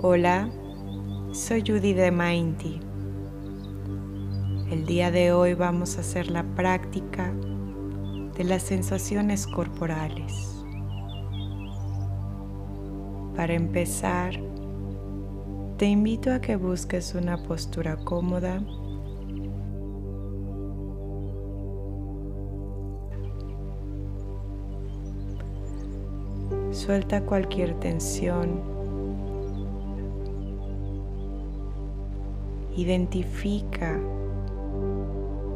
Hola, soy Judy de Mindy. El día de hoy vamos a hacer la práctica de las sensaciones corporales. Para empezar, te invito a que busques una postura cómoda Suelta cualquier tensión. Identifica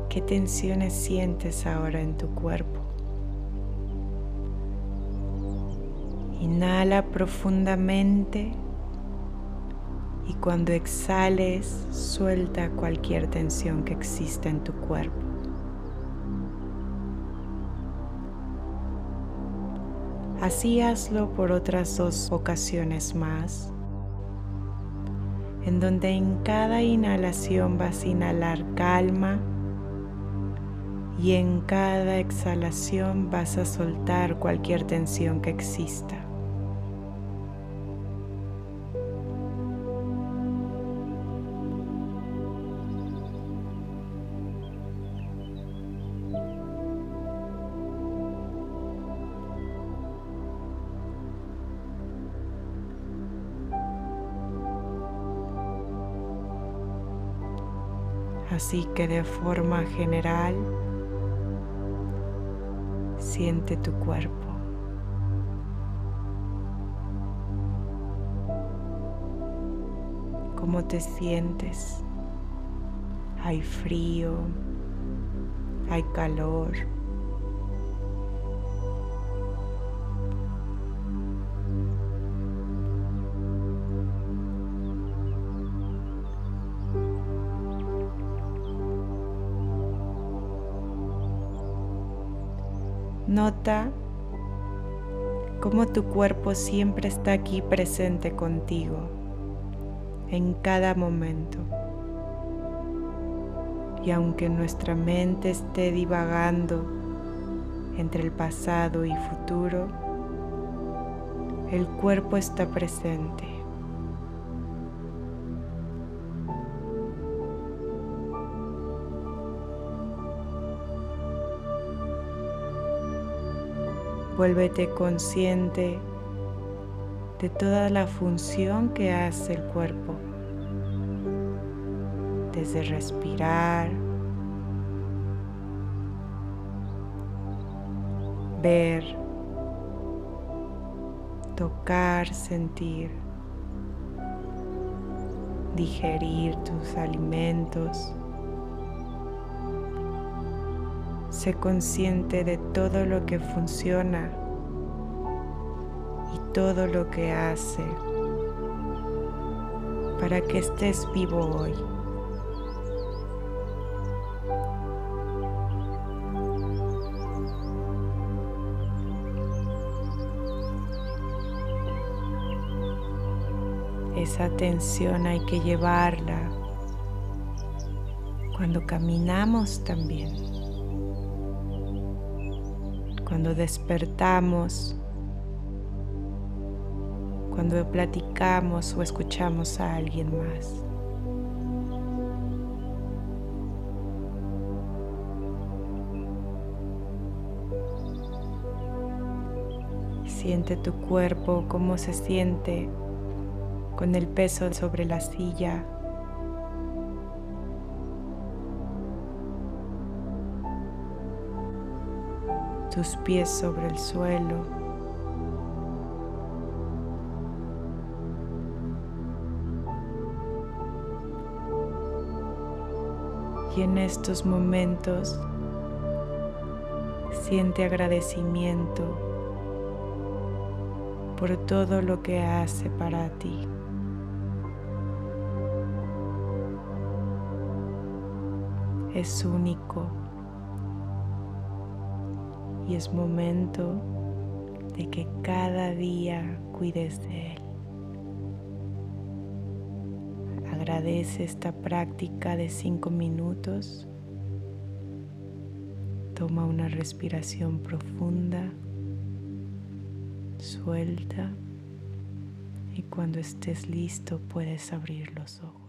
qué tensiones sientes ahora en tu cuerpo. Inhala profundamente y cuando exhales suelta cualquier tensión que exista en tu cuerpo. Así hazlo por otras dos ocasiones más, en donde en cada inhalación vas a inhalar calma y en cada exhalación vas a soltar cualquier tensión que exista. Así que de forma general siente tu cuerpo. ¿Cómo te sientes? Hay frío, hay calor. Nota cómo tu cuerpo siempre está aquí presente contigo en cada momento. Y aunque nuestra mente esté divagando entre el pasado y futuro, el cuerpo está presente. Vuélvete consciente de toda la función que hace el cuerpo, desde respirar, ver, tocar, sentir, digerir tus alimentos. Sé consciente de todo lo que funciona y todo lo que hace para que estés vivo hoy. Esa atención hay que llevarla cuando caminamos también cuando despertamos, cuando platicamos o escuchamos a alguien más. Siente tu cuerpo, cómo se siente con el peso sobre la silla tus pies sobre el suelo. Y en estos momentos siente agradecimiento por todo lo que hace para ti. Es único y es momento de que cada día cuides de él. Agradece esta práctica de cinco minutos. Toma una respiración profunda. Suelta. Y cuando estés listo puedes abrir los ojos.